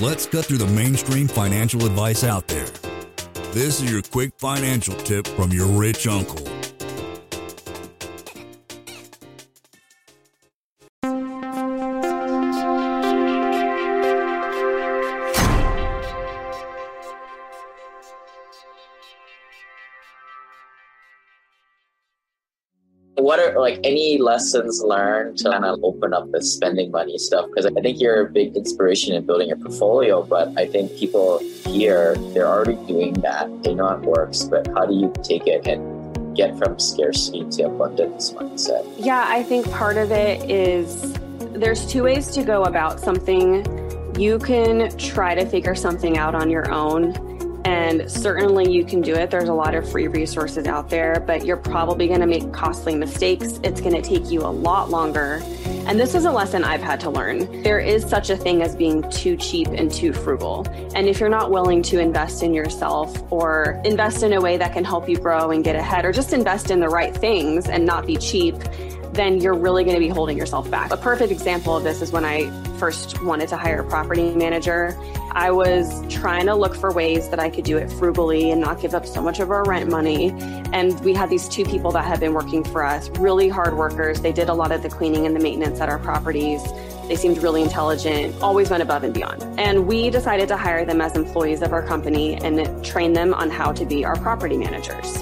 Let's cut through the mainstream financial advice out there. This is your quick financial tip from your rich uncle. What are like any lessons learned to kind of open up the spending money stuff? Because I think you're a big inspiration in building your portfolio, but I think people here, they're already doing that. They know it works, but how do you take it and get from scarcity to abundance mindset? Yeah, I think part of it is there's two ways to go about something. You can try to figure something out on your own and certainly you can do it. There's a lot of free resources out there, but you're probably going to make costly mistakes. It's going to take you a lot longer. And this is a lesson I've had to learn. There is such a thing as being too cheap and too frugal. And if you're not willing to invest in yourself or invest in a way that can help you grow and get ahead, or just invest in the right things and not be cheap, then you're really going to be holding yourself back. A perfect example of this is when I first wanted to hire a property manager. I was trying to look for ways that I could do it frugally and not give up so much of our rent money. And we had these two people that had been working for us, really hard workers. They did a lot of the cleaning and the maintenance at our properties. They seemed really intelligent, always went above and beyond. And we decided to hire them as employees of our company and train them on how to be our property managers.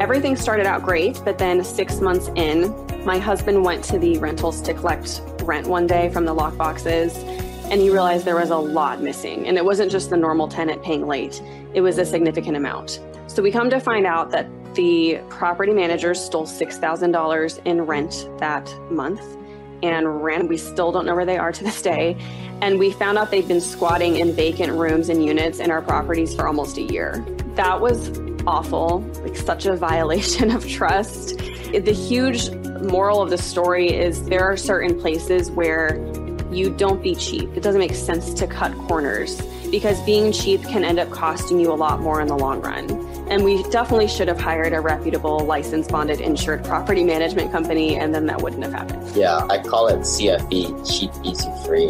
Everything started out great, but then six months in, my husband went to the rentals to collect rent one day from the lock boxes and he realized there was a lot missing. And it wasn't just the normal tenant paying late, it was a significant amount. So we come to find out that the property managers stole $6,000 in rent that month and ran. We still don't know where they are to this day. And we found out they've been squatting in vacant rooms and units in our properties for almost a year. That was awful, like such a violation of trust. The huge moral of the story is there are certain places where you don't be cheap. It doesn't make sense to cut corners because being cheap can end up costing you a lot more in the long run. And we definitely should have hired a reputable, licensed, bonded, insured property management company, and then that wouldn't have happened. Yeah, I call it CFE, cheap, easy, free.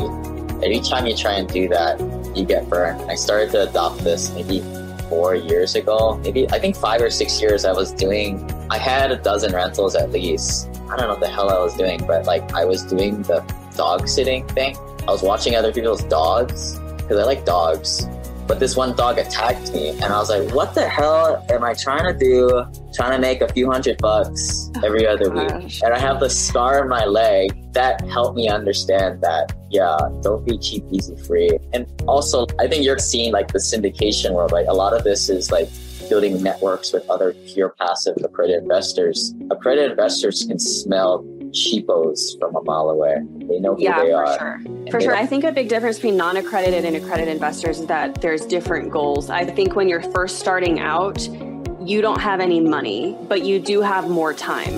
Anytime you try and do that, you get burned. I started to adopt this maybe four years ago, maybe I think five or six years I was doing, I had a dozen rentals at least. I don't know what the hell I was doing, but like I was doing the dog sitting thing. I was watching other people's dogs because I like dogs. But this one dog attacked me, and I was like, "What the hell am I trying to do? Trying to make a few hundred bucks every oh other gosh. week, and I have the scar on my leg." That helped me understand that, yeah, don't be cheap, easy, free. And also, I think you're seeing like the syndication world. Like a lot of this is like building networks with other pure passive accredited investors. Accredited investors can smell cheapos from a mile away. They know who yeah, they for are. Sure. For sure. I think a big difference between non accredited and accredited investors is that there's different goals. I think when you're first starting out, you don't have any money, but you do have more time.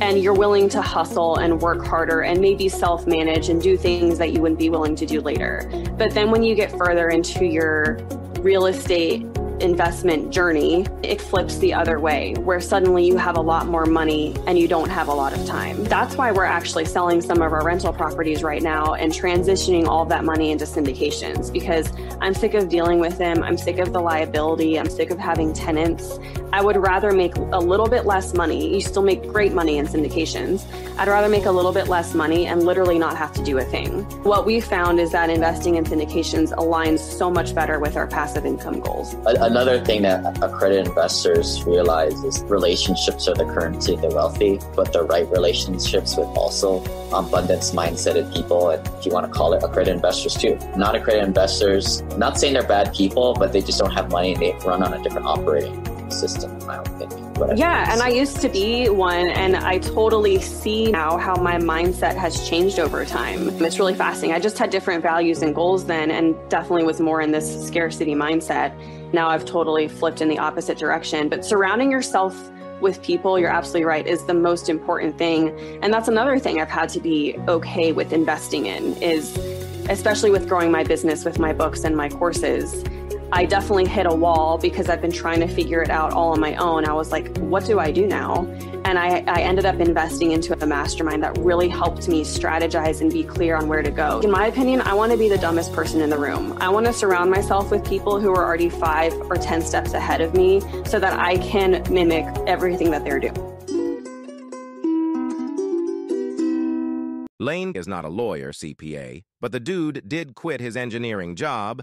And you're willing to hustle and work harder and maybe self manage and do things that you wouldn't be willing to do later. But then when you get further into your real estate investment journey, it flips the other way, where suddenly you have a lot more money and you don't have a lot of time. That's why we're actually selling some of our rental properties right now and transitioning all that money into syndications because I'm sick of dealing with them. I'm sick of the liability. I'm sick of having tenants. I would rather make a little bit less money. You still make great money in syndications. I'd rather make a little bit less money and literally not have to do a thing. What we found is that investing in syndications aligns so much better with our passive income goals. Another thing that accredited investors realize is relationships are the currency of the wealthy, but the right relationships with also abundance mindseted people, and if you want to call it accredited investors too. Not accredited investors, not saying they're bad people, but they just don't have money and they run on a different operating system, in my opinion. Yeah, and I used to be one, and I totally see now how my mindset has changed over time. It's really fascinating. I just had different values and goals then, and definitely was more in this scarcity mindset. Now I've totally flipped in the opposite direction. But surrounding yourself with people, you're absolutely right, is the most important thing. And that's another thing I've had to be okay with investing in is especially with growing my business with my books and my courses I definitely hit a wall because I've been trying to figure it out all on my own. I was like, what do I do now? And I, I ended up investing into a mastermind that really helped me strategize and be clear on where to go. In my opinion, I want to be the dumbest person in the room. I want to surround myself with people who are already five or 10 steps ahead of me so that I can mimic everything that they're doing. Lane is not a lawyer, CPA, but the dude did quit his engineering job